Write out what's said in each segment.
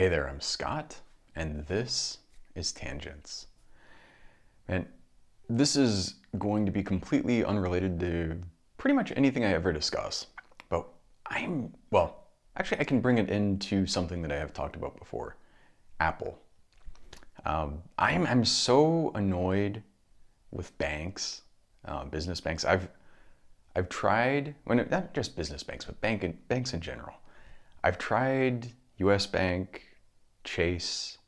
Hey there, I'm Scott, and this is Tangents. And this is going to be completely unrelated to pretty much anything I ever discuss. But I'm, well, actually, I can bring it into something that I have talked about before Apple. Um, I'm, I'm so annoyed with banks, uh, business banks. I've, I've tried, well, not just business banks, but bank, banks in general. I've tried US Bank, Chase,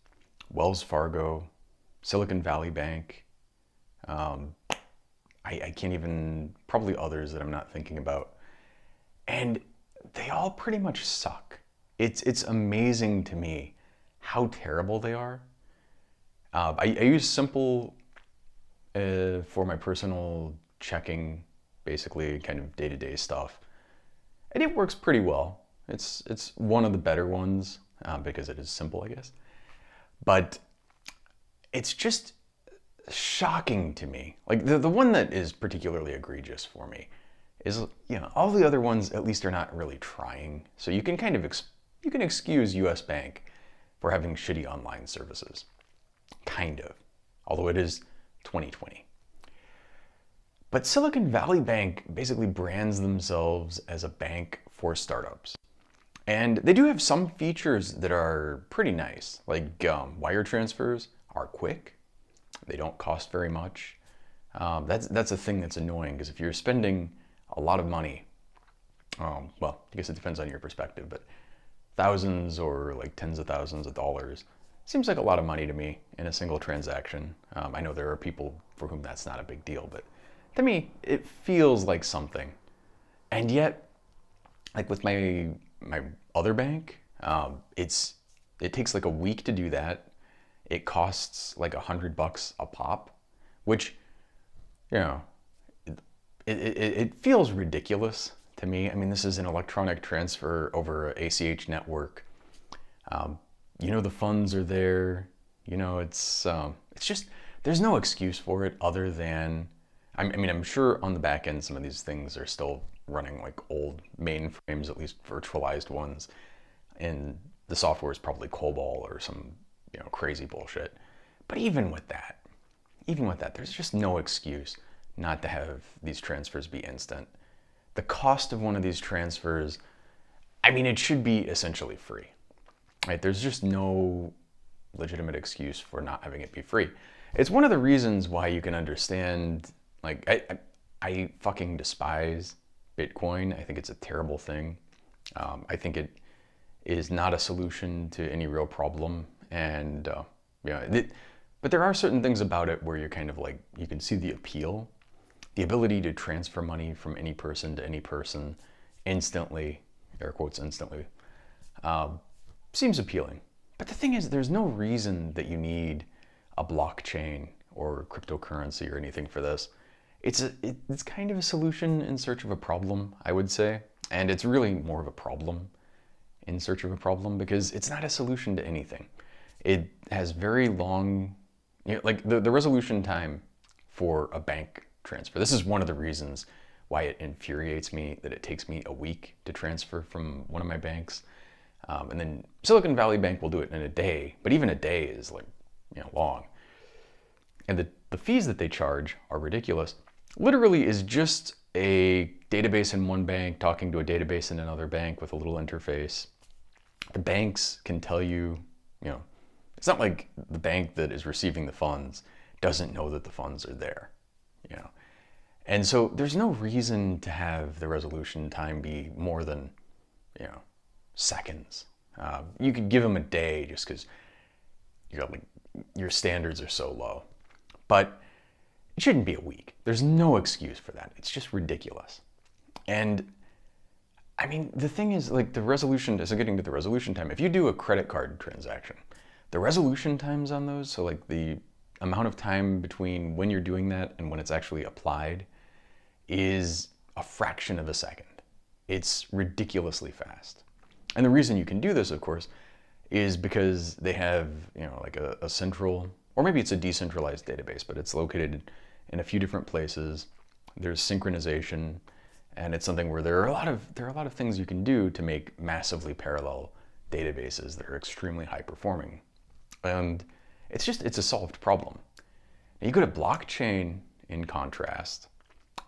Wells Fargo, Silicon Valley Bank. Um, I, I can't even, probably others that I'm not thinking about. And they all pretty much suck. It's, it's amazing to me how terrible they are. Uh, I, I, use Simple uh, for my personal checking, basically kind of day-to-day stuff. And it works pretty well. It's it's one of the better ones uh, because it is simple, I guess. But it's just shocking to me. Like the the one that is particularly egregious for me is you know all the other ones at least are not really trying. So you can kind of ex- you can excuse U.S. Bank for having shitty online services, kind of. Although it is 2020. But Silicon Valley Bank basically brands themselves as a bank for startups. And they do have some features that are pretty nice, like um, wire transfers are quick. They don't cost very much. Um, that's that's a thing that's annoying because if you're spending a lot of money, um, well, I guess it depends on your perspective, but thousands or like tens of thousands of dollars seems like a lot of money to me in a single transaction. Um, I know there are people for whom that's not a big deal, but to me, it feels like something. And yet, like with my my other bank, um, it's it takes like a week to do that. It costs like a hundred bucks a pop, which you know it, it, it feels ridiculous to me. I mean, this is an electronic transfer over ACH network. Um, you know the funds are there. You know it's um, it's just there's no excuse for it other than I mean I'm sure on the back end some of these things are still running like old mainframes, at least virtualized ones, and the software is probably COBOL or some you know crazy bullshit. But even with that, even with that, there's just no excuse not to have these transfers be instant. The cost of one of these transfers, I mean, it should be essentially free. Right? There's just no legitimate excuse for not having it be free. It's one of the reasons why you can understand, like, I, I, I fucking despise Bitcoin. I think it's a terrible thing. Um, I think it is not a solution to any real problem. And uh, yeah, it, but there are certain things about it where you're kind of like, you can see the appeal. The ability to transfer money from any person to any person instantly, air quotes instantly, uh, seems appealing. But the thing is, there's no reason that you need a blockchain or cryptocurrency or anything for this it's a, it's kind of a solution in search of a problem, I would say. And it's really more of a problem in search of a problem because it's not a solution to anything. It has very long, you know, like the, the resolution time for a bank transfer. This is one of the reasons why it infuriates me that it takes me a week to transfer from one of my banks. Um, and then Silicon Valley Bank will do it in a day, but even a day is like, you know, long. And the, the fees that they charge are ridiculous literally is just a database in one bank talking to a database in another bank with a little interface. The banks can tell you, you know, it's not like the bank that is receiving the funds doesn't know that the funds are there, you know. And so there's no reason to have the resolution time be more than, you know, seconds. Uh, you could give them a day just because like, your standards are so low. But it shouldn't be a week. There's no excuse for that. It's just ridiculous. And I mean, the thing is, like, the resolution, so getting to the resolution time, if you do a credit card transaction, the resolution times on those, so like the amount of time between when you're doing that and when it's actually applied, is a fraction of a second. It's ridiculously fast. And the reason you can do this, of course, is because they have, you know, like a, a central or maybe it's a decentralized database, but it's located in a few different places. There's synchronization, and it's something where there are a lot of there are a lot of things you can do to make massively parallel databases that are extremely high performing. And it's just, it's a solved problem. Now you go to blockchain in contrast,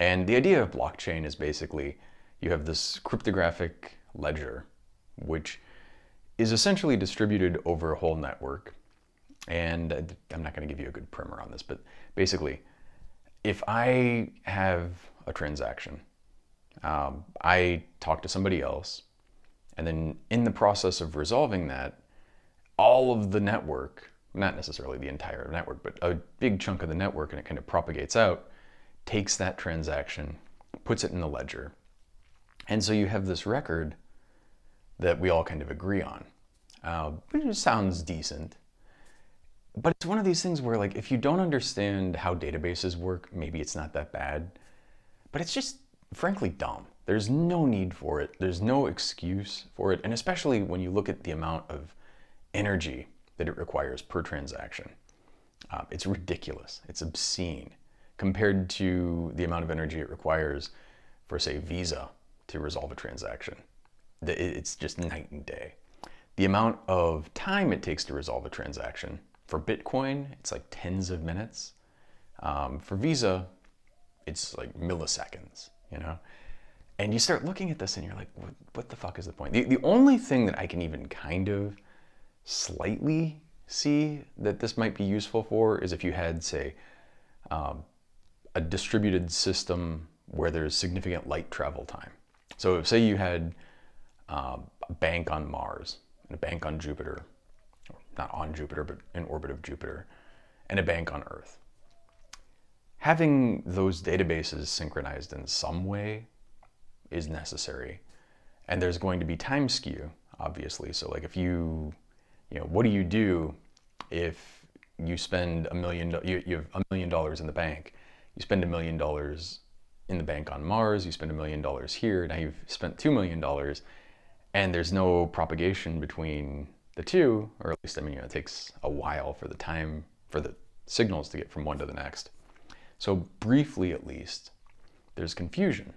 and the idea of blockchain is basically you have this cryptographic ledger, which is essentially distributed over a whole network. And I'm not going to give you a good primer on this, but basically, if I have a transaction, um, I talk to somebody else, and then in the process of resolving that, all of the network, not necessarily the entire network, but a big chunk of the network, and it kind of propagates out, takes that transaction, puts it in the ledger. And so you have this record that we all kind of agree on, uh, which sounds decent. But it's one of these things where, like, if you don't understand how databases work, maybe it's not that bad. But it's just, frankly, dumb. There's no need for it. There's no excuse for it. And especially when you look at the amount of energy that it requires per transaction. Uh, it's ridiculous. It's obscene compared to the amount of energy it requires for, say, Visa to resolve a transaction. It's just night and day. The amount of time it takes to resolve a transaction for Bitcoin, it's like tens of minutes. Um, for Visa, it's like milliseconds, you know? And you start looking at this and you're like, what, what the fuck is the point? The, the only thing that I can even kind of slightly see that this might be useful for is if you had, say, um, a distributed system where there's significant light travel time. So, if, say you had uh, a bank on Mars and a bank on Jupiter, not on Jupiter, but in orbit of Jupiter, and a bank on Earth. Having those databases synchronized in some way is necessary. And there's going to be time skew, obviously. So, like, if you, you know, what do you do if you spend a million, you, you have a million dollars in the bank you spend a million dollars in the bank on Mars, you spend a million dollars here, now you've spent $2 million, and there's no propagation between the two, or at least, I mean, you know, it takes a while for the time, for the signals to get from one to the next. So, briefly at least, there's confusion.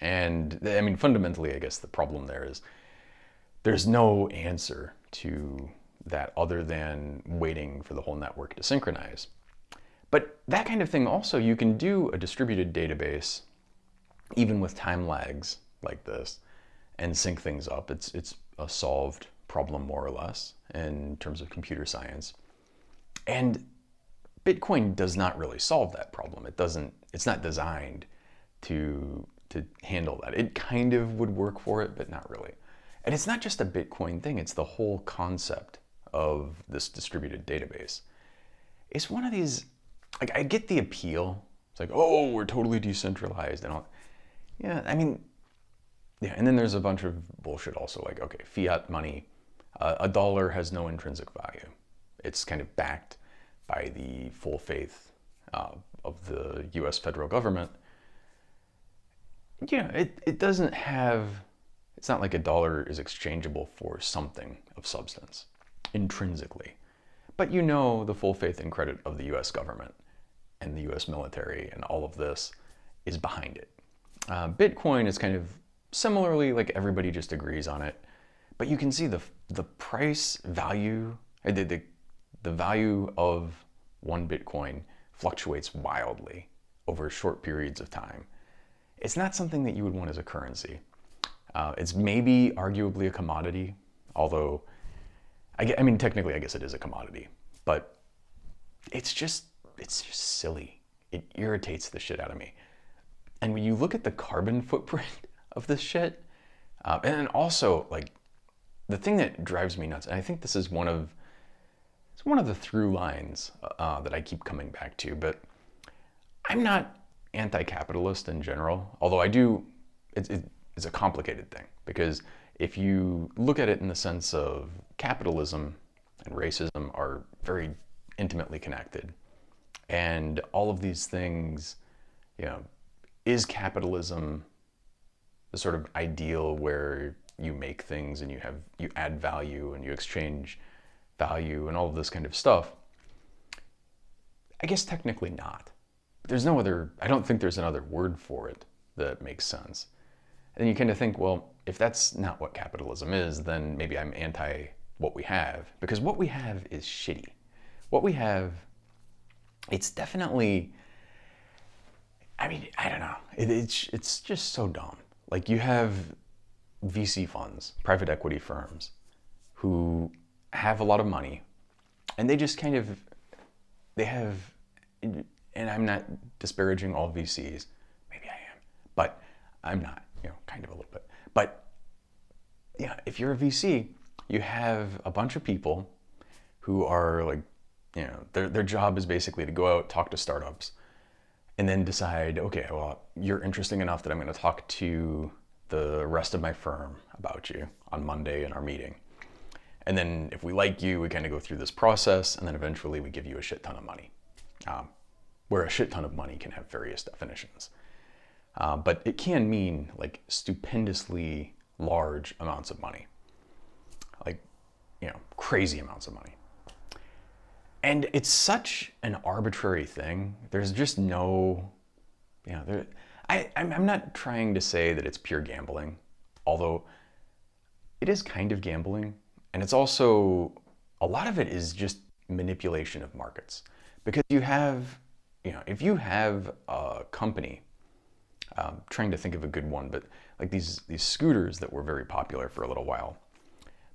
And I mean, fundamentally, I guess the problem there is there's no answer to that other than waiting for the whole network to synchronize. But that kind of thing also, you can do a distributed database even with time lags like this and sync things up. It's, it's a solved problem more or less in terms of computer science. And Bitcoin does not really solve that problem. It doesn't, it's not designed to, to handle that. It kind of would work for it, but not really. And it's not just a Bitcoin thing, it's the whole concept of this distributed database. It's one of these like I get the appeal. It's like, oh, we're totally decentralized and all. Yeah, I mean, yeah, and then there's a bunch of bullshit also. Like, okay, fiat money, uh, a dollar has no intrinsic value. It's kind of backed by the full faith uh, of the U.S. federal government. You know, it, it doesn't have. It's not like a dollar is exchangeable for something of substance intrinsically. But you know the full faith and credit of the US government and the US military and all of this is behind it. Uh, Bitcoin is kind of similarly like everybody just agrees on it, but you can see the the price value, uh, the, the, the value of one Bitcoin fluctuates wildly over short periods of time. It's not something that you would want as a currency. Uh, it's maybe arguably a commodity, although I, I mean technically I guess it is a commodity, but it's just it's just silly. It irritates the shit out of me. And when you look at the carbon footprint of this shit, uh, and also like the thing that drives me nuts, and I think this is one of it's one of the through lines uh, that I keep coming back to, but I'm not anti-capitalist in general, although I do. It, it, it's a complicated thing because if you look at it in the sense of capitalism and racism are very intimately connected and all of these things, you know, is capitalism the sort of ideal where you make things and you have you add value and you exchange value and all of this kind of stuff? I guess technically not. There's no other I don't think there's another word for it that makes sense. And you kind of think, well, if that's not what capitalism is, then maybe I'm anti what we have because what we have is shitty. What we have, it's definitely. I mean, I don't know. It, it's it's just so dumb. Like you have VC funds, private equity firms, who have a lot of money, and they just kind of they have. And I'm not disparaging all VCs. Maybe I am, but I'm not. You know, kind of a little bit. But yeah, if you're a VC, you have a bunch of people who are like, you know, their, their job is basically to go out, talk to startups, and then decide, okay, well, you're interesting enough that I'm going to talk to the rest of my firm about you on Monday in our meeting. And then if we like you, we kind of go through this process, and then eventually we give you a shit ton of money. Um, where a shit ton of money can have various definitions. Uh, but it can mean like stupendously large amounts of money, like, you know, crazy amounts of money. And it's such an arbitrary thing. There's just no, you know, there, I, I'm not trying to say that it's pure gambling, although it is kind of gambling. And it's also, a lot of it is just manipulation of markets. Because you have, you know, if you have a company um, trying to think of a good one, but like these these scooters that were very popular for a little while.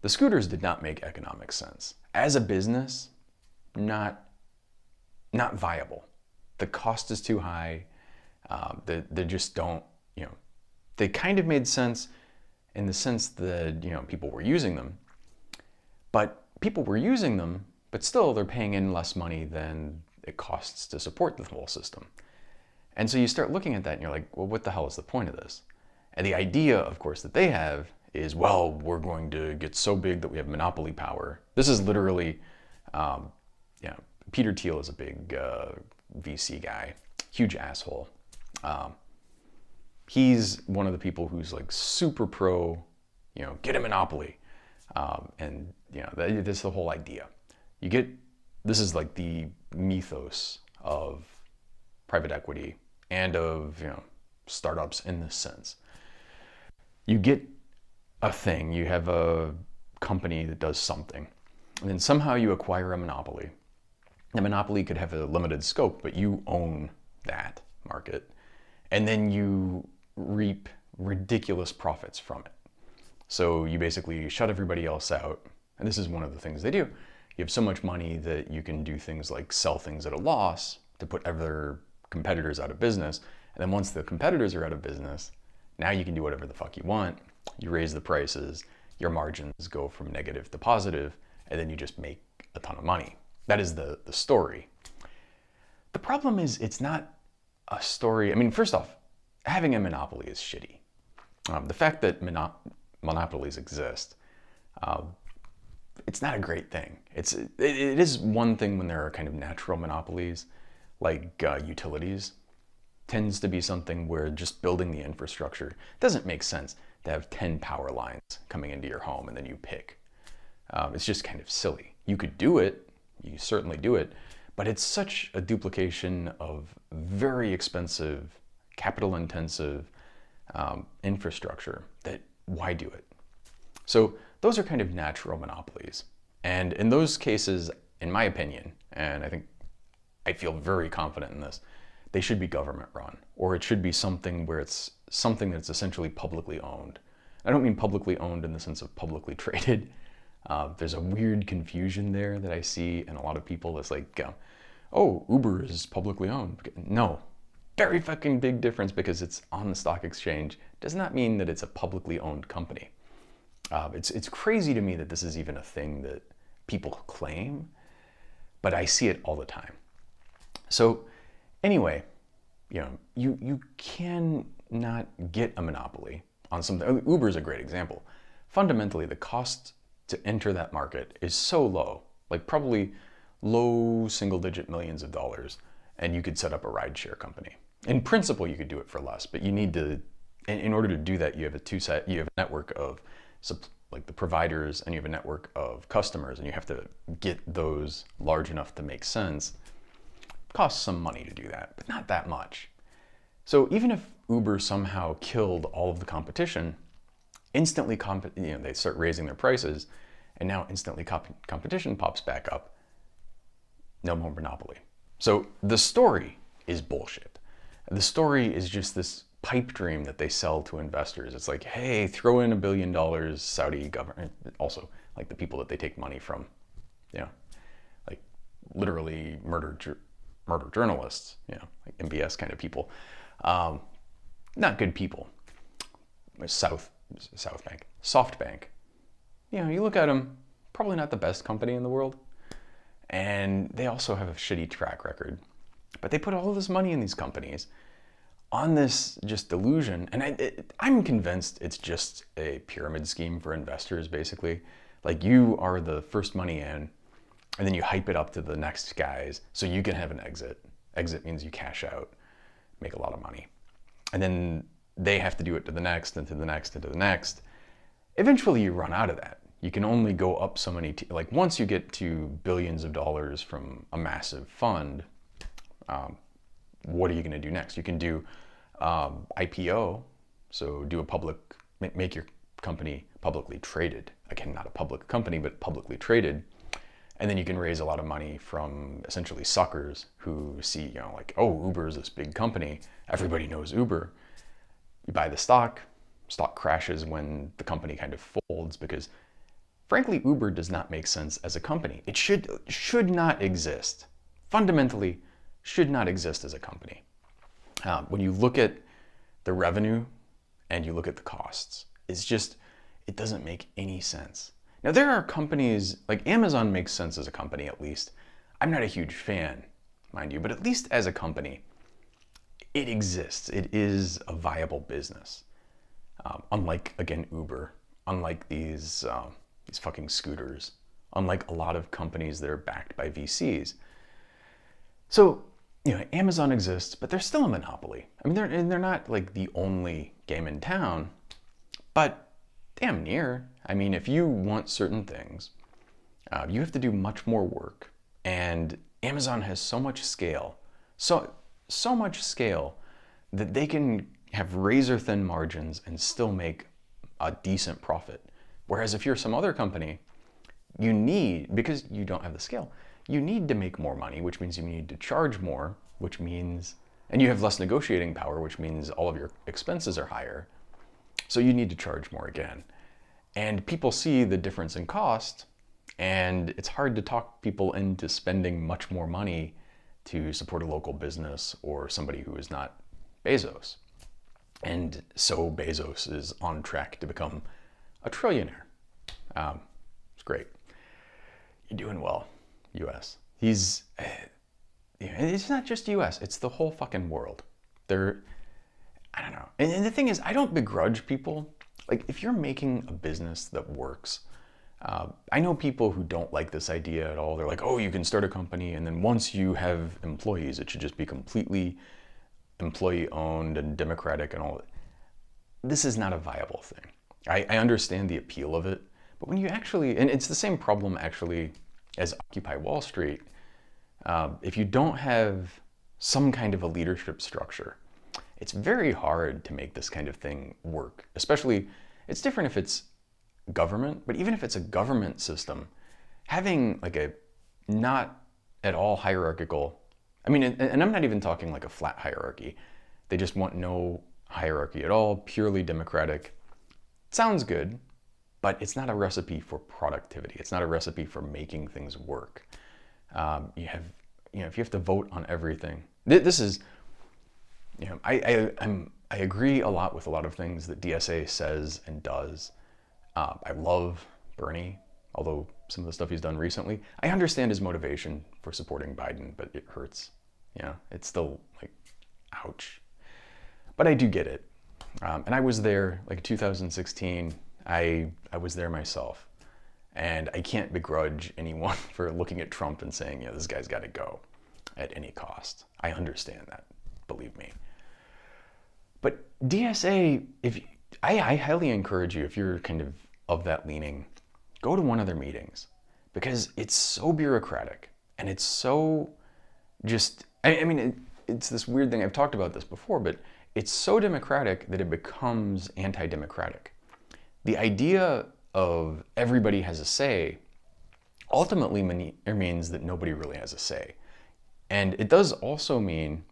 The scooters did not make economic sense as a business. Not not viable. The cost is too high. Um, they, just don't. You know, they kind of made sense in the sense that you know people were using them, but people were using them, but still they're paying in less money than it costs to support the whole system. And so you start looking at that and you're like, well, what the hell is the point of this? And the idea, of course, that they have is, well, we're going to get so big that we have monopoly power. This is literally, um, you know, Peter Thiel is a big uh, VC guy, huge asshole. Um, he's one of the people who's like super pro, you know, get a monopoly. Um, and, you know, that, this is the whole idea. You get, this is like the mythos of private equity and of you know startups in this sense. You get a thing, you have a company that does something, and then somehow you acquire a monopoly. The monopoly could have a limited scope, but you own that market, and then you reap ridiculous profits from it. So you basically shut everybody else out, and this is one of the things they do. You have so much money that you can do things like sell things at a loss to put other competitors out of business. And then once the competitors are out of business, now you can do whatever the fuck you want. You raise the prices, your margins go from negative to positive, and then you just make a ton of money. That is the, the story. The problem is, it's not a story. I mean, first off, having a monopoly is shitty. Um, the fact that mono- monopolies exist, uh, it's not a great thing. It's it, it is one thing when there are kind of natural monopolies, like uh, utilities tends to be something where just building the infrastructure doesn't make sense to have 10 power lines coming into your home and then you pick. Um, it's just kind of silly. You could do it, you certainly do it, but it's such a duplication of very expensive, capital intensive um, infrastructure that why do it? So those are kind of natural monopolies. And in those cases, in my opinion, and I think I feel very confident in this. They should be government run, or it should be something where it's something that's essentially publicly owned. I don't mean publicly owned in the sense of publicly traded. Uh, there's a weird confusion there that I see in a lot of people. It's like, uh, oh, Uber is publicly owned. No, very fucking big difference because it's on the stock exchange does not mean that it's a publicly owned company. Uh, it's, it's crazy to me that this is even a thing that people claim, but I see it all the time. So anyway, you know, you, you can not get a monopoly on something. Uber is a great example. Fundamentally, the cost to enter that market is so low, like probably low single digit millions of dollars, and you could set up a rideshare company. In principle, you could do it for less, but you need to, in order to do that, you have a two set, you have a network of like the providers and you have a network of customers and you have to get those large enough to make sense Costs some money to do that, but not that much. So even if Uber somehow killed all of the competition, instantly comp- you know they start raising their prices and now instantly comp- competition pops back up no more monopoly. So the story is bullshit. The story is just this pipe dream that they sell to investors. It's like hey throw in a billion dollars saudi government also like the people that they take money from you know like literally murdered murder journalists you know like mbs kind of people. Um, not good people. South South Bank, SoftBank. You know, you look at them, probably not the best company in the world. And they also have a shitty track record. But they put all this money in these companies on this just delusion. And I, am convinced it's just a pyramid scheme for investors, basically. Like you are the first money in, and then you hype it up to the next guys so you can have an exit. Exit means you cash out, make a lot of money. And then they have to do it to the next and to the next and to the next. Eventually, you run out of that. You can only go up so many, like once you get to billions of dollars from a massive fund, um, what are you going to do next? You can do um, IPO, so do a public, make your company publicly traded. Again, not a public company, but publicly traded. And then you can raise a lot of money from essentially suckers who see, you know, like, oh, Uber is this big company. Everybody knows Uber you buy the stock, stock crashes when the company kind of folds because frankly Uber does not make sense as a company. It should should not exist. Fundamentally should not exist as a company. Um, when you look at the revenue and you look at the costs, it's just it doesn't make any sense. Now there are companies like Amazon makes sense as a company at least. I'm not a huge fan, mind you, but at least as a company, it exists. It is a viable business. Um, unlike again Uber, unlike these um, these fucking scooters, unlike a lot of companies that are backed by VCs. So you know, Amazon exists, but they're still a monopoly. I mean, they're and they're not like the only game in town, but damn near. I mean, if you want certain things, uh, you have to do much more work, and Amazon has so much scale. So so much scale that they can have razor thin margins and still make a decent profit. Whereas if you're some other company, you need, because you don't have the scale, you need to make more money, which means you need to charge more, which means, and you have less negotiating power, which means all of your expenses are higher. So you need to charge more again. And people see the difference in cost, and it's hard to talk people into spending much more money to support a local business or somebody who is not Bezos. And so Bezos is on track to become a trillionaire. Um, it's great. You're doing well, US. He's, uh, it's not just US, it's the whole fucking world. They're, I don't know. And, and the thing is, I don't begrudge people. Like, if you're making a business that works, uh, I know people who don't like this idea at all. They're like, oh, you can start a company, and then once you have employees, it should just be completely employee owned and democratic and all. This is not a viable thing. I, I understand the appeal of it, but when you actually, and it's the same problem actually as Occupy Wall Street, uh, if you don't have some kind of a leadership structure, it's very hard to make this kind of thing work. Especially, it's different if it's government, but even if it's a government system, having like a not at all hierarchical, I mean, and I'm not even talking like a flat hierarchy. They just want no hierarchy at all, purely democratic. Sounds good, but it's not a recipe for productivity. It's not a recipe for making things work. Um, you have, you know, if you have to vote on everything, this is, you know, I, I, I'm, I agree a lot with a lot of things that DSA says and does. Uh, I love Bernie, although some of the stuff he's done recently. I understand his motivation for supporting Biden, but it hurts. Yeah, it's still like, ouch. But I do get it. Um, and I was there, like 2016, I, I was there myself. And I can't begrudge anyone for looking at Trump and saying, yeah, this guy's got to go at any cost. I understand that, believe me. But DSA, if I, I highly encourage you, if you're kind of of that leaning, go to one of their meetings because it's so bureaucratic and it's so just, I, I mean, it, it's this weird thing. I've talked about this before, but it's so democratic that it becomes anti democratic. the idea of everybody has a say ultimately means that nobody really has a say. And it does also mean,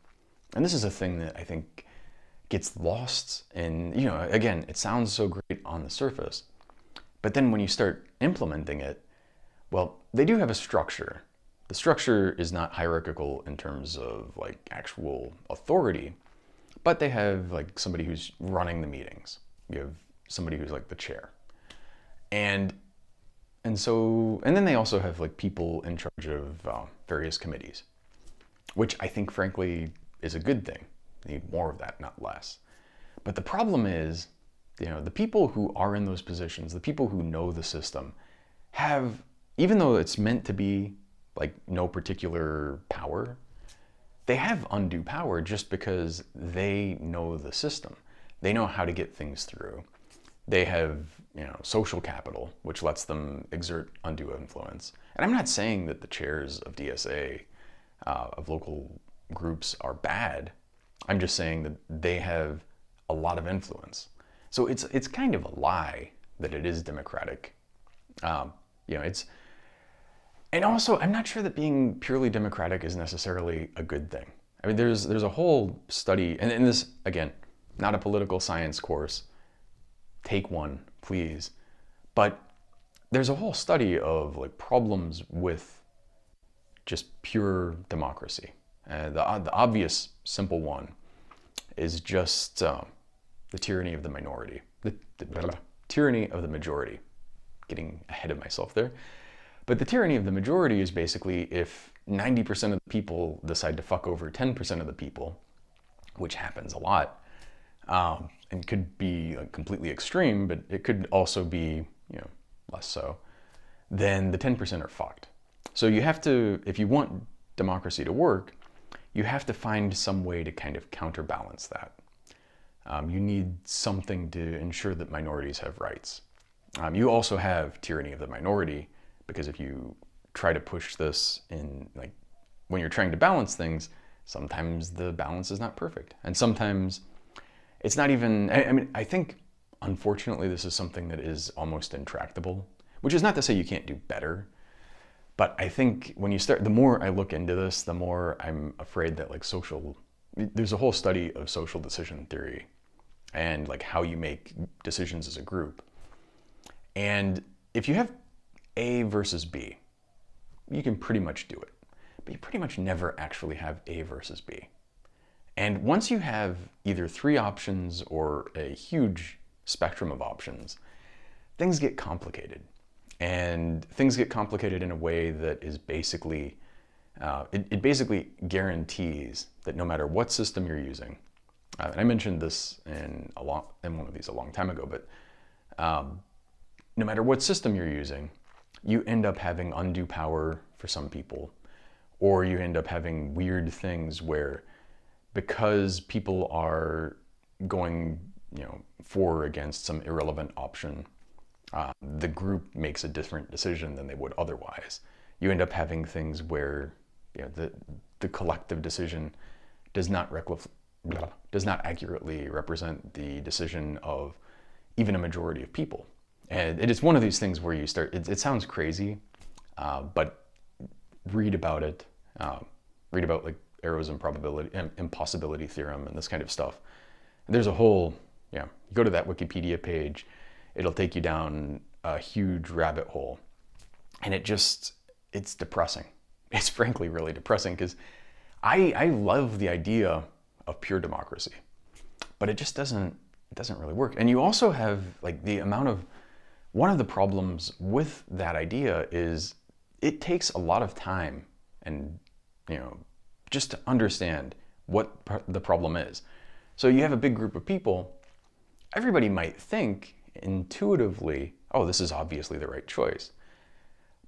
and this is a thing that I think gets lost in, you know, again, it sounds so great on the surface, but then when you start implementing it, well, they do have a structure. The structure is not hierarchical in terms of like actual authority, but they have like somebody who's running the meetings. You have somebody who's like the chair. And and so and then they also have like people in charge of uh, various committees, which I think frankly is a good thing. Need more of that, not less. But the problem is, you know, the people who are in those positions, the people who know the system, have even though it's meant to be like no particular power, they have undue power just because they know the system. They know how to get things through. They have, you know, social capital, which lets them exert undue influence. And I'm not saying that the chairs of DSA, uh, of local groups, are bad. I'm just saying that they have a lot of influence. So it's it's kind of a lie that it is democratic. Um, you know, it's and also, I'm not sure that being purely democratic is necessarily a good thing. I mean, there's there's a whole study, and, and this again, not a political science course. Take one, please. But there's a whole study of like problems with just pure democracy. Uh, the, the obvious, simple one is just uh, the tyranny of the minority, the, the tyranny of the majority. Getting ahead of myself there. But the tyranny of the majority is basically if 90% of the people decide to fuck over 10% of the people, which happens a lot, um, and could be like, completely extreme, but it could also be, you know, less so, then the 10% are fucked. So you have to, if you want democracy to work, you have to find some way to kind of counterbalance that. Um, you need something to ensure that minorities have rights. Um, you also have tyranny of the minority, because if you try to push this in like when you're trying to balance things sometimes the balance is not perfect. And sometimes it's not even i, I mean i think unfortunately this is something that is almost intractable which is not to say you can't do better but i think when you start the more i look into this the more i'm afraid that like social there's a whole study of social decision theory and like how you make decisions as a group. And if you have a versus B. You can pretty much do it, but you pretty much never actually have A versus B. And once you have either three options or a huge spectrum of options, things get complicated. And things get complicated in a way that is basically, uh, it, it, basically guarantees that no matter what system you're using, uh, and I mentioned this in, a long, in one of these a long time ago, but um, no matter what system you're using, you end up having undue power for some people, or you end up having weird things where because people are going, you know, for or against some irrelevant option, uh, the group makes a different decision than they would otherwise. You end up having things where you know, the the collective decision does not does not accurately represent the decision of even a majority of people. And it is one of these things where you start, it, it sounds crazy, uh, but read about it. Uh, read about like Arrow's improbability, impossibility theorem and this kind of stuff. And there's a whole, yeah, you go to that Wikipedia page, it'll take you down a huge rabbit hole. And it just, it's depressing. It's frankly really depressing because I, I love the idea of pure democracy, but it just doesn't, it doesn't really work. And you also have like the amount of one of the problems with that idea is it takes a lot of time and, you know, just to understand what the problem is. So you have a big group of people, everybody might think intuitively, oh, this is obviously the right choice.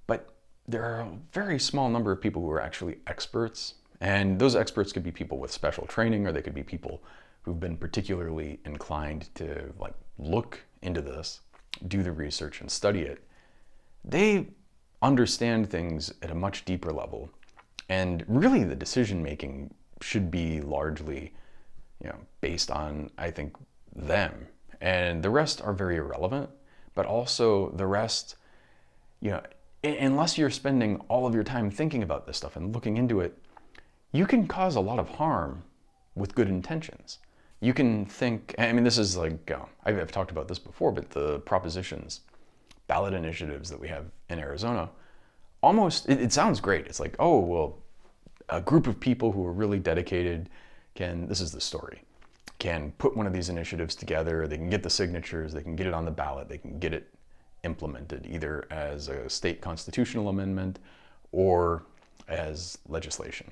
But there are a very small number of people who are actually experts. And those experts could be people with special training, or they could be people who've been particularly inclined to like look into this do the research and study it, they understand things at a much deeper level. And really, the decision making should be largely, you know, based on, I think, them. And the rest are very irrelevant. but also the rest, you know, unless you're spending all of your time thinking about this stuff and looking into it, you can cause a lot of harm with good intentions. You can think, I mean, this is like, uh, I've, talked about this before, but the propositions, ballot initiatives that we have in Arizona, almost, it, it sounds great. It's like, oh, well, a group of people who are really dedicated can, this is the story, can put one of these initiatives together, they can get the signatures, they can get it on the ballot, they can get it implemented either as a state constitutional amendment or as legislation.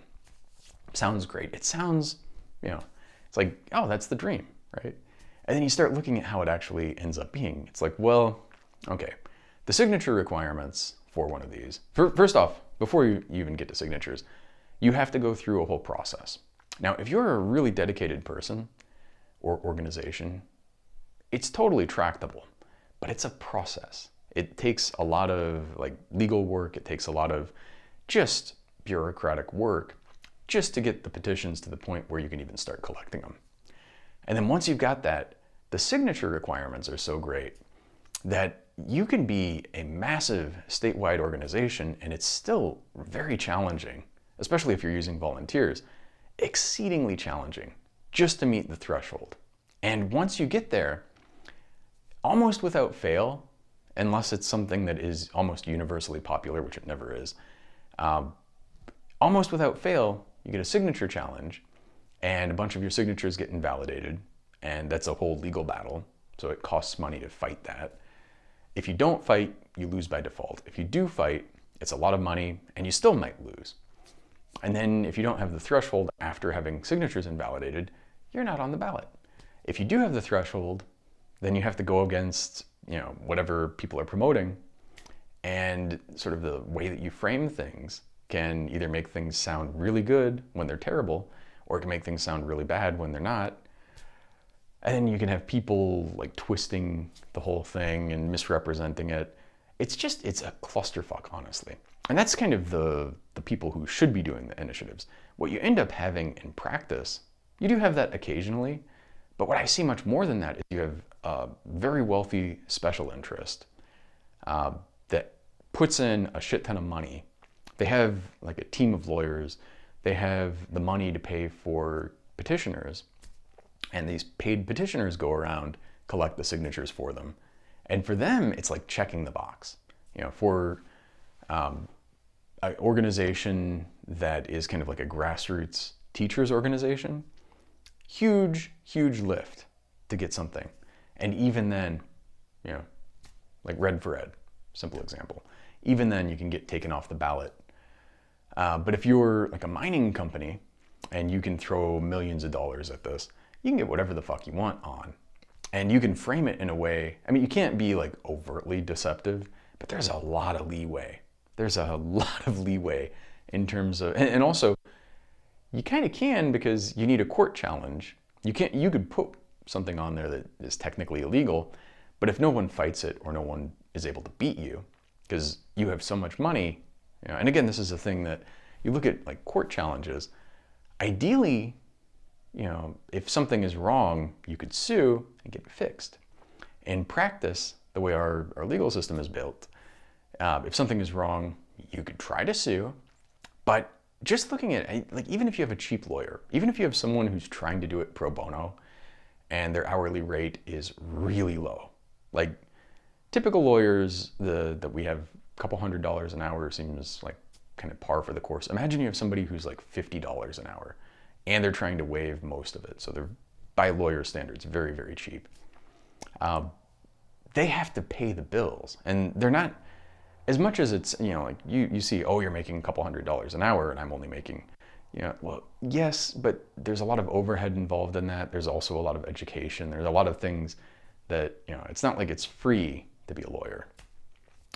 Sounds great. It sounds, you know, it's like, oh, that's the dream, right? And then you start looking at how it actually ends up being. It's like, well, okay, the signature requirements for one of these, first off, before you even get to signatures, you have to go through a whole process. Now, if you're a really dedicated person or organization, it's totally tractable but it's a process. It takes a lot of like legal work, it takes a lot of just bureaucratic work just to get the petitions to the point where you can even start collecting them. And then once you've got that, the signature requirements are so great that you can be a massive statewide organization and it's still very challenging, especially if you're using volunteers, exceedingly challenging just to meet the threshold. And once you get there, almost without fail, unless it's something that is almost universally popular, which it never is, um, almost without fail, you get a signature challenge and a bunch of your signatures get invalidated. And that's a whole legal battle. So it costs money to fight that. If you don't fight, you lose by default. If you do fight, it's a lot of money and you still might lose. And then if you don't have the threshold after having signatures invalidated, you're not on the ballot. If you do have the threshold, then you have to go against you know whatever people are promoting and sort of the way that you frame things can either make things sound really good when they're terrible or it can make things sound really bad when they're not. And then you can have people like twisting the whole thing and misrepresenting it. It's just it's a clusterfuck honestly. And that's kind of the the people who should be doing the initiatives. What you end up having in practice you do have that occasionally but what i see much more than that is you have a very wealthy special interest uh, that puts in a shit ton of money. They have like a team of lawyers. They have the money to pay for petitioners. And these paid petitioners go around, collect the signatures for them. And for them, it's like checking the box. You know, for um, an organization that is kind of like a grassroots teachers organization, huge, huge lift to get something. And even then, you know, like Red for Ed, simple example. Even then, you can get taken off the ballot. Uh, but if you're like a mining company and you can throw millions of dollars at this, you can get whatever the fuck you want on. And you can frame it in a way, I mean, you can't be like overtly deceptive, but there's a lot of leeway. There's a lot of leeway in terms of, and, and also, you kind of can because you need a court challenge. You can't, you could put something on there that is technically illegal. But if no one fights it or no one is able to beat you, because you have so much money, you know, and again, this is a thing that you look at like court challenges. Ideally, you know, if something is wrong, you could sue and get it fixed. In practice, the way our, our legal system is built, uh, if something is wrong, you could try to sue, but just looking at like even if you have a cheap lawyer, even if you have someone who's trying to do it pro bono, and their hourly rate is really low. Like typical lawyers, the that we have couple hundred dollars an hour seems like kind of par for the course. Imagine you have somebody who's like fifty dollars an hour, and they're trying to waive most of it, so they're by lawyer standards very very cheap. Um, they have to pay the bills, and they're not as much as it's you know like you you see oh you're making a couple hundred dollars an hour, and I'm only making you know, well, yes, but there's a lot of overhead involved in that. There's also a lot of education. There's a lot of things that, you know, it's not like it's free to be a lawyer.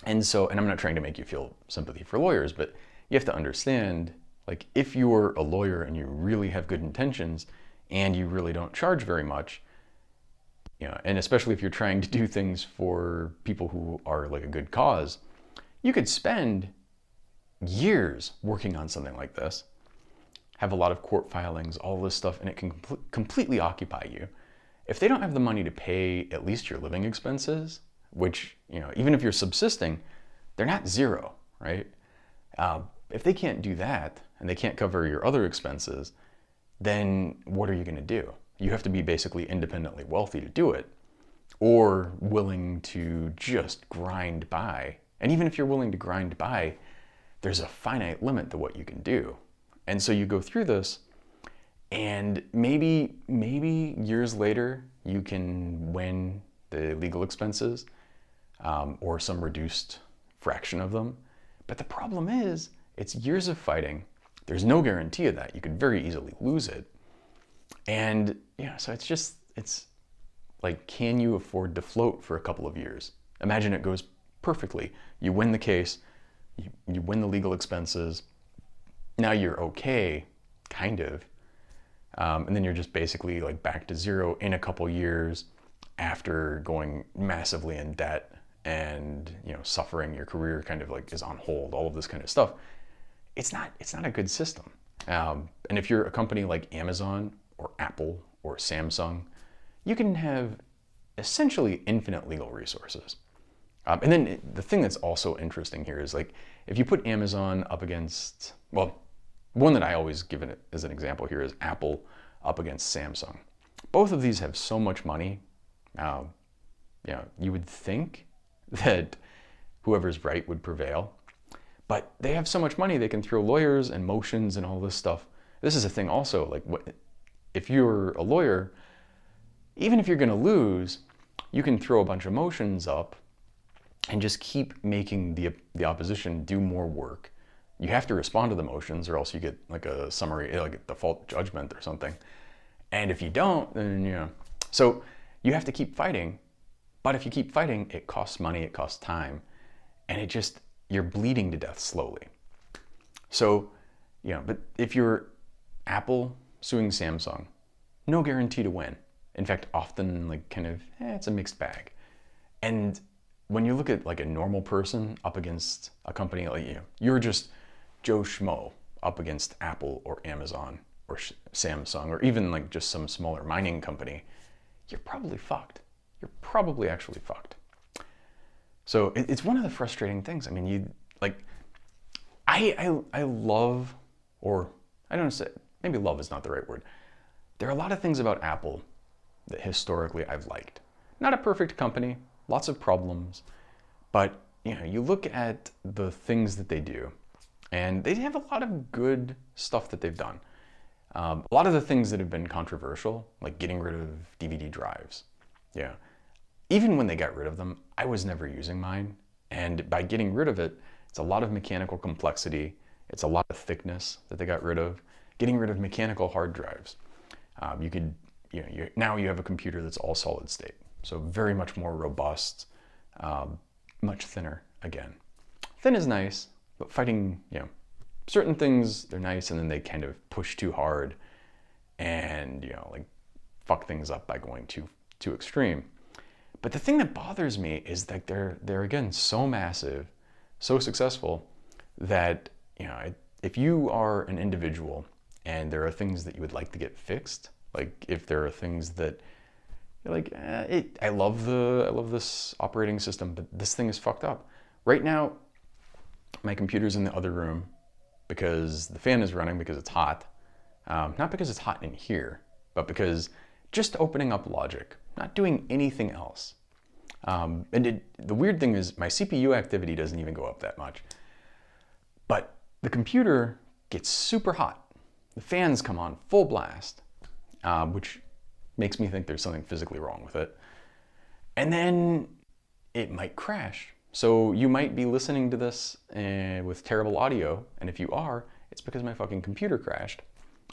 And so, and I'm not trying to make you feel sympathy for lawyers, but you have to understand like if you're a lawyer and you really have good intentions and you really don't charge very much, you know, and especially if you're trying to do things for people who are like a good cause, you could spend years working on something like this have a lot of court filings, all this stuff, and it can com- completely occupy you. If they don't have the money to pay at least your living expenses, which, you know, even if you're subsisting, they're not zero, right? Uh, if they can't do that and they can't cover your other expenses, then what are you going to do? You have to be basically independently wealthy to do it or willing to just grind by. And even if you're willing to grind by, there's a finite limit to what you can do. And so you go through this and maybe maybe years later you can win the legal expenses um, or some reduced fraction of them. But the problem is, it's years of fighting. There's no guarantee of that. You could very easily lose it. And yeah, so it's just it's like, can you afford to float for a couple of years? Imagine it goes perfectly. You win the case, you, you win the legal expenses. Now you're okay, kind of. Um, and then you're just basically like back to zero in a couple years after going massively in debt and you know suffering your career kind of like is on hold all of this kind of stuff it's not it's not a good system. Um, and if you're a company like amazon or apple or samsung you can have essentially infinite legal resources. Um, and then the thing that's also interesting here is like if you put amazon up against well one that i always give it as an example here is apple up against samsung. Both of these have so much money um, you know you would think that whoever's right would prevail. But they have so much money, they can throw lawyers and motions and all this stuff. This is a thing also, like if you're a lawyer, even if you're to lose, you can throw a bunch of motions up and just keep making the, the opposition do more work. You have to respond to the motions or else you get like a summary, eh, like a default judgment or something. And if you don't, then, you know, so you have to keep fighting but if you keep fighting, it costs money, it costs time, and it just, you're bleeding to death slowly. So, you know, but if you're Apple suing Samsung, no guarantee to win. In fact, often like kind of, eh, it's a mixed bag. And when you look at like a normal person up against a company like you, you're just Joe Schmo up against Apple or Amazon or Samsung or even like just some smaller mining company, you're probably fucked you're probably actually fucked. So it's one of the frustrating things. I mean, you like, I, I, I love, or I don't say, maybe love is not the right word. There are a lot of things about Apple that historically I've liked. Not a perfect company, lots of problems, but you know, you look at the things that they do, and they have a lot of good stuff that they've done. Um, a lot of the things that have been controversial, like getting rid of DVD drives, yeah, even when they got rid of them, I was never using mine. And by getting rid of it, it's a lot of mechanical complexity. It's a lot of thickness that they got rid of. Getting rid of mechanical hard drives. Um, you could, you know, you, now you have a computer that's all solid state. So very much more robust, um, much thinner again. Thin is nice, but fighting, you know, certain things, they're nice and then they kind of push too hard and, you know, like fuck things up by going too, too extreme. But the thing that bothers me is that they're they're again so massive, so successful that you know if you are an individual and there are things that you would like to get fixed, like if there are things that like eh, it, I love the I love this operating system, but this thing is fucked up. Right now, my computer's in the other room because the fan is running because it's hot, um, not because it's hot in here, but because just opening up Logic not doing anything else. Um, and it, the weird thing is my CPU activity doesn't even go up that much. But the computer gets super hot. The fans come on full blast, uh, which makes me think there's something physically wrong with it. And then it might crash. So you might be listening to this uh, with terrible audio, and if you are, it's because my fucking computer crashed.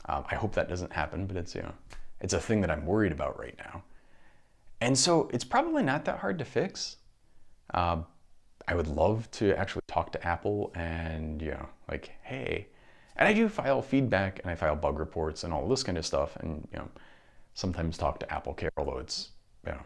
Um, I hope that doesn't happen, but it's you know, it's a thing that I'm worried about right now. And so it's probably not that hard to fix. Uh, I would love to actually talk to Apple and, you know, like, hey, and I do file feedback and I file bug reports and all this kind of stuff. And, you know, sometimes talk to Apple Care, although it's, you know,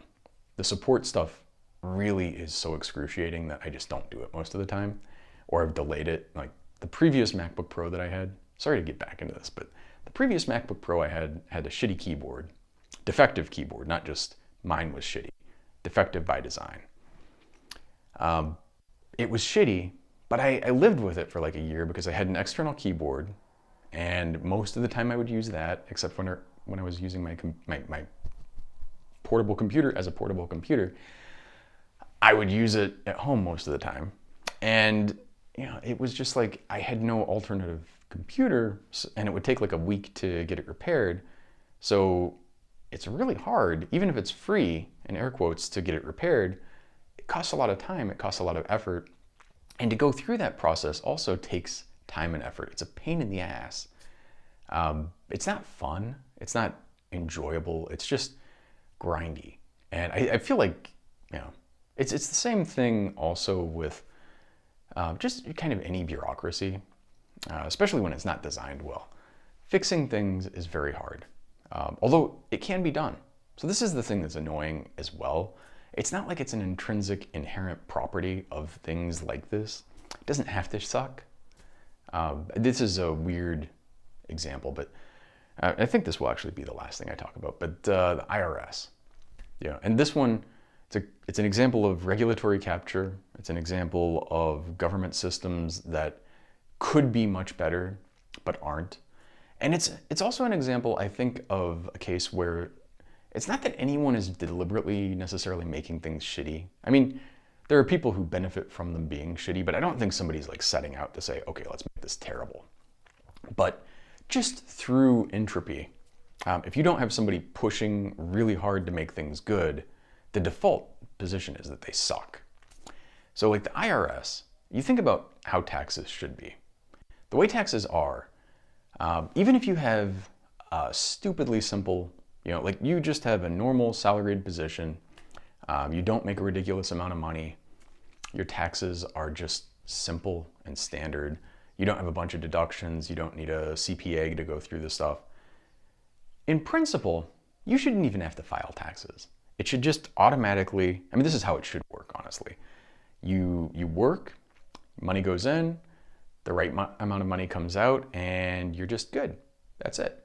the support stuff really is so excruciating that I just don't do it most of the time or I've delayed it. Like the previous MacBook Pro that I had, sorry to get back into this, but the previous MacBook Pro I had had a shitty keyboard, defective keyboard, not just Mine was shitty, defective by design. Um, it was shitty, but I, I lived with it for like a year because I had an external keyboard, and most of the time I would use that, except when when I was using my my, my portable computer as a portable computer. I would use it at home most of the time, and you know it was just like I had no alternative computer, and it would take like a week to get it repaired. So it's really hard, even if it's free, in air quotes, to get it repaired. It costs a lot of time, it costs a lot of effort. And to go through that process also takes time and effort. It's a pain in the ass. Um, it's not fun, it's not enjoyable, it's just grindy. And I, I, feel like, you know, it's, it's the same thing also with uh, just kind of any bureaucracy, uh, especially when it's not designed well. Fixing things is very hard um, although it can be done. So this is the thing that's annoying as well. It's not like it's an intrinsic inherent property of things like this. It doesn't have to suck. Um, this is a weird example, but uh, I think this will actually be the last thing I talk about. But uh, the IRS, yeah, and this one, it's a it's an example of regulatory capture. It's an example of government systems that could be much better, but aren't. And it's, it's also an example, I think, of a case where it's not that anyone is deliberately necessarily making things shitty. I mean, there are people who benefit from them being shitty, but I don't think somebody's like setting out to say, okay, let's make this terrible. But just through entropy, um, if you don't have somebody pushing really hard to make things good, the default position is that they suck. So, like the IRS, you think about how taxes should be. The way taxes are, um, even if you have a stupidly simple, you know, like you just have a normal salaried position, um, you don't make a ridiculous amount of money, your taxes are just simple and standard. You don't have a bunch of deductions, you don't need a CPA to go through this stuff. In principle, you shouldn't even have to file taxes. It should just automatically, I mean, this is how it should work, honestly. You, you work, money goes in, the right mo- amount of money comes out, and you're just good. That's it.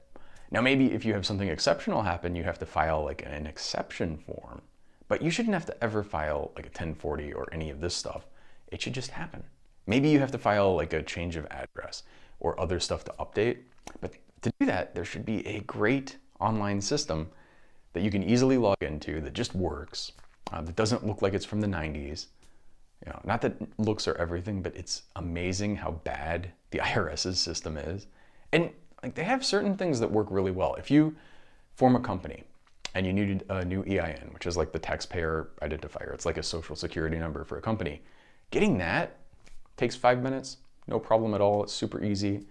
Now, maybe if you have something exceptional happen, you have to file like an exception form, but you shouldn't have to ever file like a 1040 or any of this stuff. It should just happen. Maybe you have to file like a change of address or other stuff to update, but to do that, there should be a great online system that you can easily log into that just works, uh, that doesn't look like it's from the 90s, you know, not that looks are everything, but it's amazing how bad the IRS's system is. And like they have certain things that work really well. If you form a company and you need a new EIN, which is like the taxpayer identifier, it's like a social security number for a company. Getting that takes five minutes, no problem at all. It's super easy.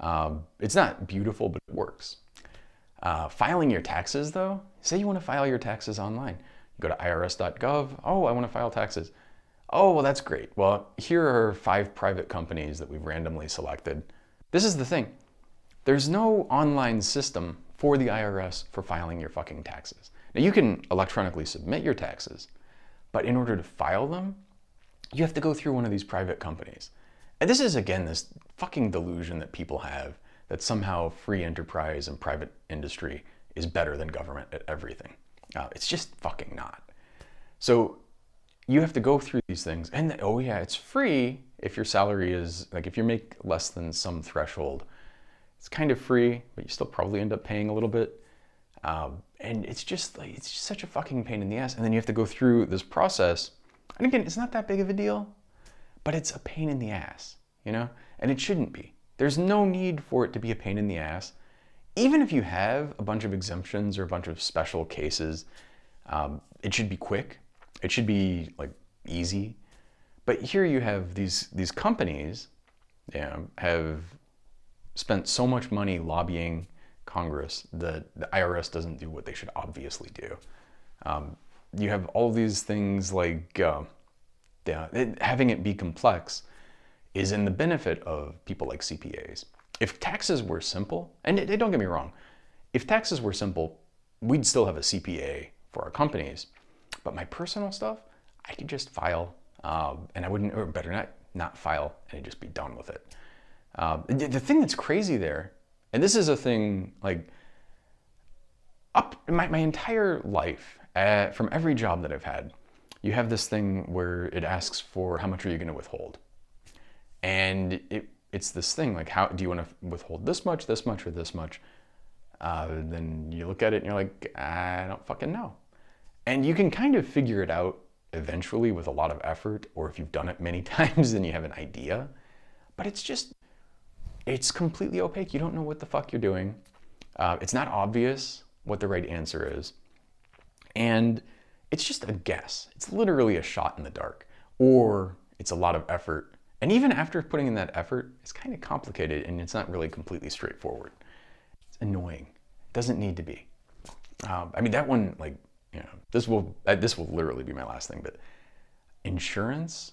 Um, it's not beautiful, but it works. Uh, filing your taxes, though, say you want to file your taxes online. You go to irs.gov. Oh, I want to file taxes. Oh, well, that's great. Well, here are five private companies that we've randomly selected. This is the thing there's no online system for the IRS for filing your fucking taxes. Now, you can electronically submit your taxes, but in order to file them, you have to go through one of these private companies. And this is, again, this fucking delusion that people have that somehow free enterprise and private industry is better than government at everything. Uh, it's just fucking not. So you have to go through these things. And oh, yeah, it's free if your salary is like if you make less than some threshold. It's kind of free, but you still probably end up paying a little bit. Um, and it's just like it's just such a fucking pain in the ass. And then you have to go through this process. And again, it's not that big of a deal, but it's a pain in the ass, you know? And it shouldn't be. There's no need for it to be a pain in the ass. Even if you have a bunch of exemptions or a bunch of special cases, um, it should be quick it should be like easy. But here you have these these companies yeah, have spent so much money lobbying Congress that the IRS doesn't do what they should obviously do. Um, you have all these things like uh, yeah, it, having it be complex is in the benefit of people like CPAs. If taxes were simple, and it, don't get me wrong, if taxes were simple, we'd still have a CPA for our companies. But my personal stuff, I could just file, um, and I wouldn't, or better not, not file, and just be done with it. Um, the, the thing that's crazy there, and this is a thing like up my, my entire life, uh, from every job that I've had, you have this thing where it asks for how much are you going to withhold, and it it's this thing like how do you want to withhold this much, this much, or this much? Uh, then you look at it and you're like, I don't fucking know, and you can kind of figure it out eventually with a lot of effort, or if you've done it many times, then you have an idea. But it's just, it's completely opaque. You don't know what the fuck you're doing. Uh, it's not obvious what the right answer is. And it's just a guess. It's literally a shot in the dark, or it's a lot of effort. And even after putting in that effort, it's kind of complicated and it's not really completely straightforward. It's annoying. It doesn't need to be. Um, I mean, that one, like, you know, this will uh, this will literally be my last thing. But insurance,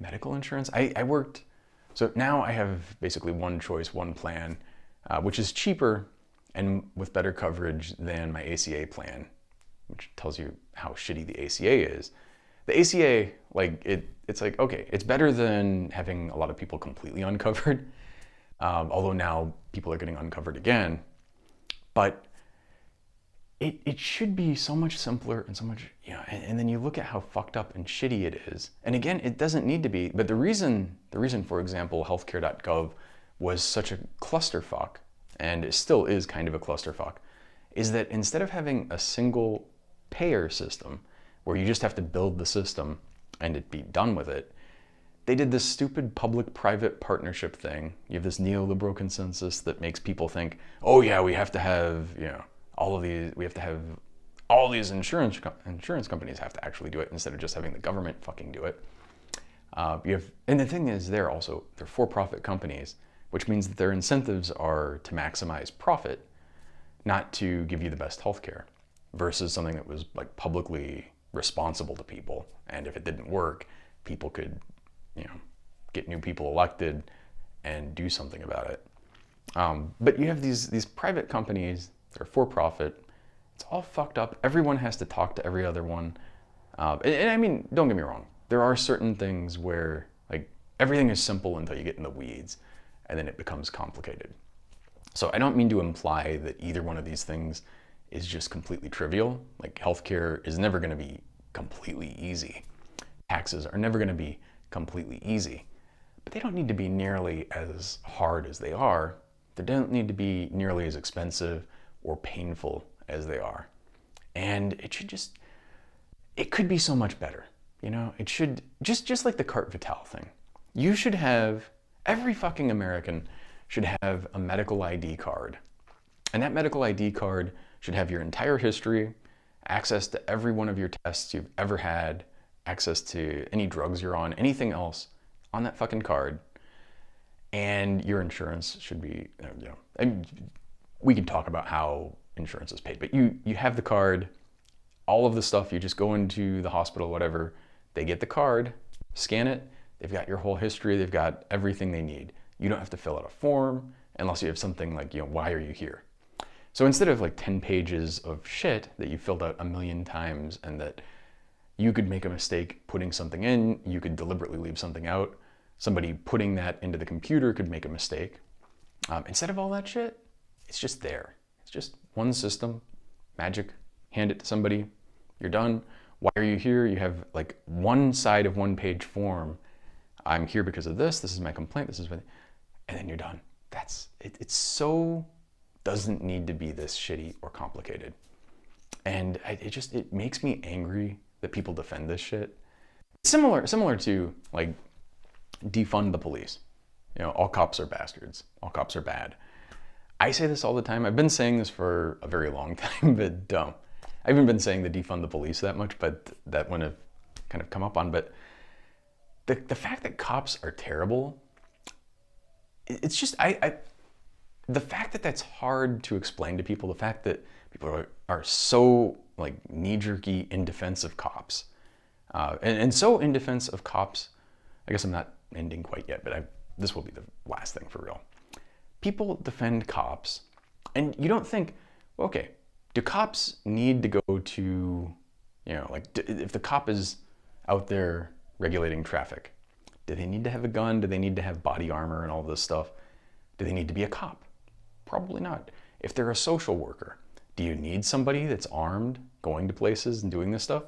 medical insurance. I, I worked, so now I have basically one choice, one plan, uh, which is cheaper and with better coverage than my ACA plan, which tells you how shitty the ACA is. The ACA, like it, it's like okay, it's better than having a lot of people completely uncovered. Um, although now people are getting uncovered again, but it, it should be so much simpler and so much, you know, and, and, then you look at how fucked up and shitty it is. And again, it doesn't need to be, but the reason, the reason, for example, healthcare.gov was such a clusterfuck, and it still is kind of a clusterfuck, is that instead of having a single payer system where you just have to build the system and it be done with it, they did this stupid public-private partnership thing. You have this neoliberal consensus that makes people think, oh yeah, we have to have, you know, all of these, we have to have all these insurance insurance companies have to actually do it instead of just having the government fucking do it. Uh, you have, and the thing is, they're also they're for-profit companies, which means that their incentives are to maximize profit, not to give you the best healthcare, versus something that was like publicly responsible to people. And if it didn't work, people could, you know, get new people elected and do something about it. Um, but you have these these private companies they're for profit. It's all fucked up. Everyone has to talk to every other one. Uh, and, and I mean, don't get me wrong. There are certain things where like everything is simple until you get in the weeds, and then it becomes complicated. So I don't mean to imply that either one of these things is just completely trivial. Like healthcare is never going to be completely easy. Taxes are never going to be completely easy. But they don't need to be nearly as hard as they are. They don't need to be nearly as expensive or painful as they are. And it should just, it could be so much better. You know, it should, just, just like the Carte Vitale thing. You should have, every fucking American should have a medical ID card. And that medical ID card should have your entire history, access to every one of your tests you've ever had, access to any drugs you're on, anything else on that fucking card. And your insurance should be, you know, we can talk about how insurance is paid, but you you have the card, all of the stuff. You just go into the hospital, whatever. They get the card, scan it. They've got your whole history. They've got everything they need. You don't have to fill out a form unless you have something like, you know, why are you here? So instead of like 10 pages of shit that you filled out a million times and that you could make a mistake putting something in, you could deliberately leave something out, somebody putting that into the computer could make a mistake. Um, instead of all that shit, it's just there. It's just one system, magic, hand it to somebody, you're done. Why are you here? You have like one side of one page form. I'm here because of this, this is my complaint, this is what, and then you're done. That's, it, it's so, doesn't need to be this shitty or complicated. And I, it just, it makes me angry that people defend this shit. Similar, similar to like defund the police. You know, all cops are bastards. All cops are bad. I say this all the time. I've been saying this for a very long time, but um, I haven't been saying the defund the police that much, but that one have kind of come up on. But the, the fact that cops are terrible, it's just, I, I the fact that that's hard to explain to people, the fact that people are, are so like knee-jerky in defense of cops, uh, and, and so in defense of cops, I guess I'm not ending quite yet, but I, this will be the last thing for real people defend cops, and you don't think, okay, do cops need to go to, you know, like if the cop is out there regulating traffic, do they need to have a gun? Do they need to have body armor and all this stuff? Do they need to be a cop? Probably not. If they're a social worker, do you need somebody that's armed going to places and doing this stuff?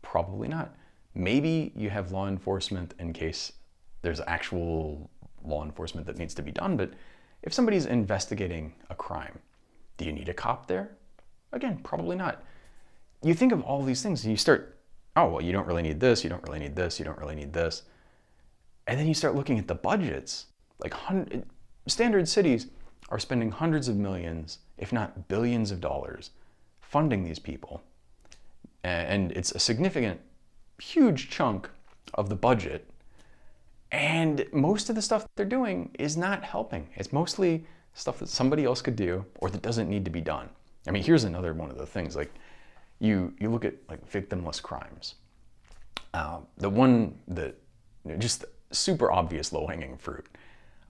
Probably not. Maybe you have law enforcement in case there's actual law enforcement that needs to be done, but if somebody's investigating a crime, do you need a cop there? Again, probably not. You think of all these things and you start, oh, well, you don't really need this, you don't really need this, you don't really need this. And then you start looking at the budgets. Like hundred, standard cities are spending hundreds of millions, if not billions of dollars, funding these people. And it's a significant, huge chunk of the budget. And most of the stuff they're doing is not helping. It's mostly stuff that somebody else could do or that doesn't need to be done. I mean, here's another one of the things like you you look at like victimless crimes. Um, the one that just super obvious low hanging fruit.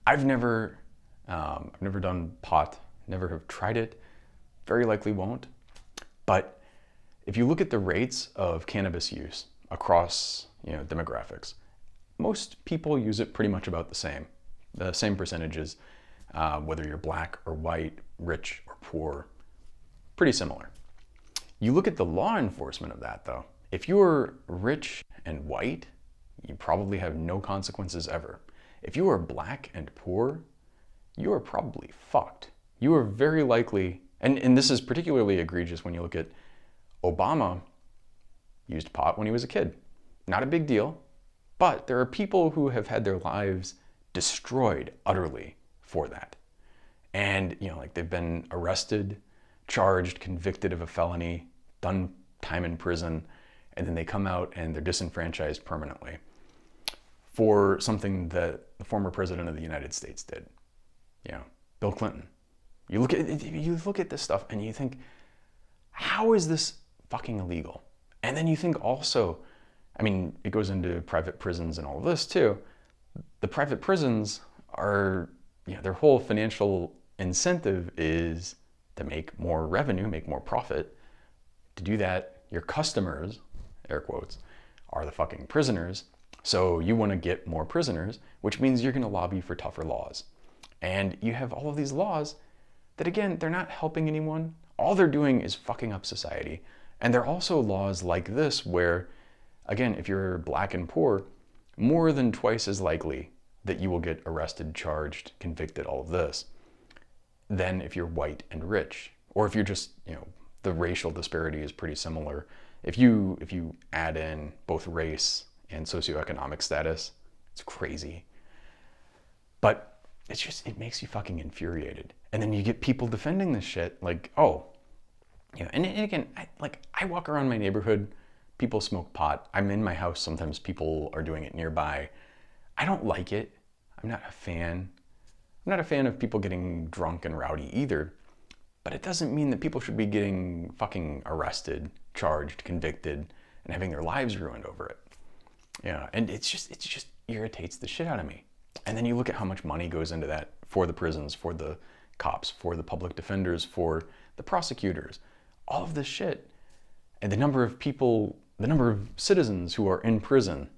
I've never um, I've never done pot, never have tried it, very likely won't. But if you look at the rates of cannabis use across you know demographics, most people use it pretty much about the same, the same percentages, uh, whether you're black or white, rich or poor, pretty similar. You look at the law enforcement of that though. If you're rich and white, you probably have no consequences ever. If you are black and poor, you are probably fucked. You are very likely, and, and this is particularly egregious when you look at Obama used pot when he was a kid. Not a big deal, but there are people who have had their lives destroyed utterly for that. And, you know, like they've been arrested, charged, convicted of a felony, done time in prison, and then they come out and they're disenfranchised permanently for something that the former president of the United States did. You know, Bill Clinton. You look at you look at this stuff and you think, how is this fucking illegal? And then you think also, I mean, it goes into private prisons and all of this too. The private prisons are, you know, their whole financial incentive is to make more revenue, make more profit. To do that, your customers, air quotes, are the fucking prisoners. So you want to get more prisoners, which means you're going to lobby for tougher laws. And you have all of these laws that, again, they're not helping anyone. All they're doing is fucking up society. And there are also laws like this where, again, if you're black and poor, more than twice as likely that you will get arrested, charged, convicted, all of this, than if you're white and rich. Or if you're just, you know, the racial disparity is pretty similar. If you if you add in both race and socioeconomic status. It's crazy. But it's just, it makes you fucking infuriated. And then you get people defending this shit like, oh, you know, and, and again, I, like I walk around my neighborhood, people smoke pot. I'm in my house, sometimes people are doing it nearby. I don't like it. I'm not a fan. I'm not a fan of people getting drunk and rowdy either. But it doesn't mean that people should be getting fucking arrested, charged, convicted, and having their lives ruined over it. Yeah, and it's just it just irritates the shit out of me. And then you look at how much money goes into that for the prisons, for the cops, for the public defenders, for the prosecutors, all of this shit. And the number of people, the number of citizens who are in prison.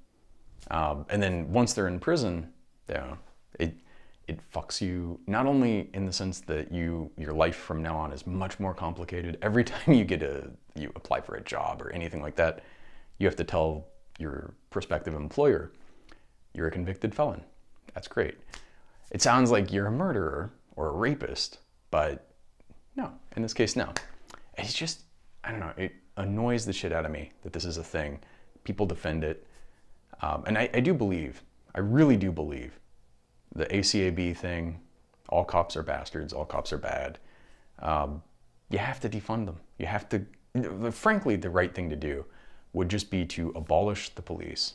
Um, and then once they're in prison, you know, it it fucks you not only in the sense that you your life from now on is much more complicated. Every time you get a you apply for a job or anything like that, you have to tell your prospective employer, you're a convicted felon. That's great. It sounds like you're a murderer or a rapist, but no, in this case, no. It's just, I don't know, it annoys the shit out of me that this is a thing. People defend it. Um, and I, I do believe, I really do believe, the ACAB thing, all cops are bastards, all cops are bad. Um, you have to defund them. You have to, frankly, the right thing to do would just be to abolish the police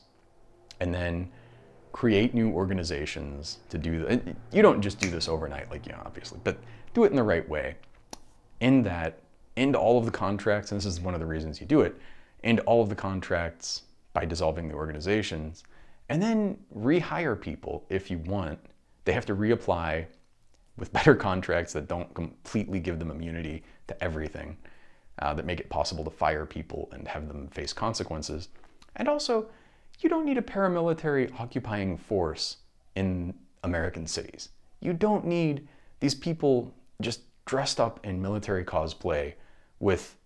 and then create new organizations to do that. You don't just do this overnight, like, you know, obviously, but do it in the right way. In that, end all of the contracts, and this is one of the reasons you do it, end all of the contracts by dissolving the organizations, and then rehire people if you want. They have to reapply with better contracts that don't completely give them immunity to everything uh, that make it possible to fire people and have them face consequences. And also, you don't need a paramilitary occupying force in American cities. You don't need these people just dressed up in military cosplay with,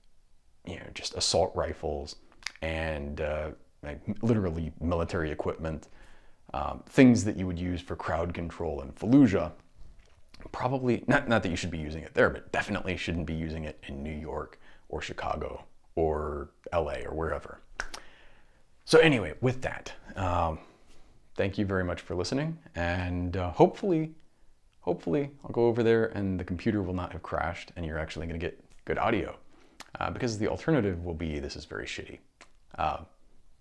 you know, just assault rifles and uh, like literally military equipment, um, things that you would use for crowd control in Fallujah. Probably not, not that you should be using it there, but definitely shouldn't be using it in New York or Chicago or LA or wherever. So, anyway, with that, um, thank you very much for listening, and uh, hopefully, hopefully, I'll go over there and the computer will not have crashed, and you're actually going to get good audio. Uh, because the alternative will be this is very shitty. Uh,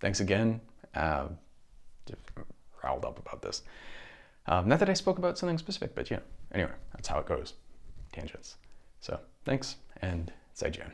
thanks again. Uh, riled up about this. Um, not that I spoke about something specific, but yeah. Anyway, that's how it goes. Tangents. So thanks, and Zaijian.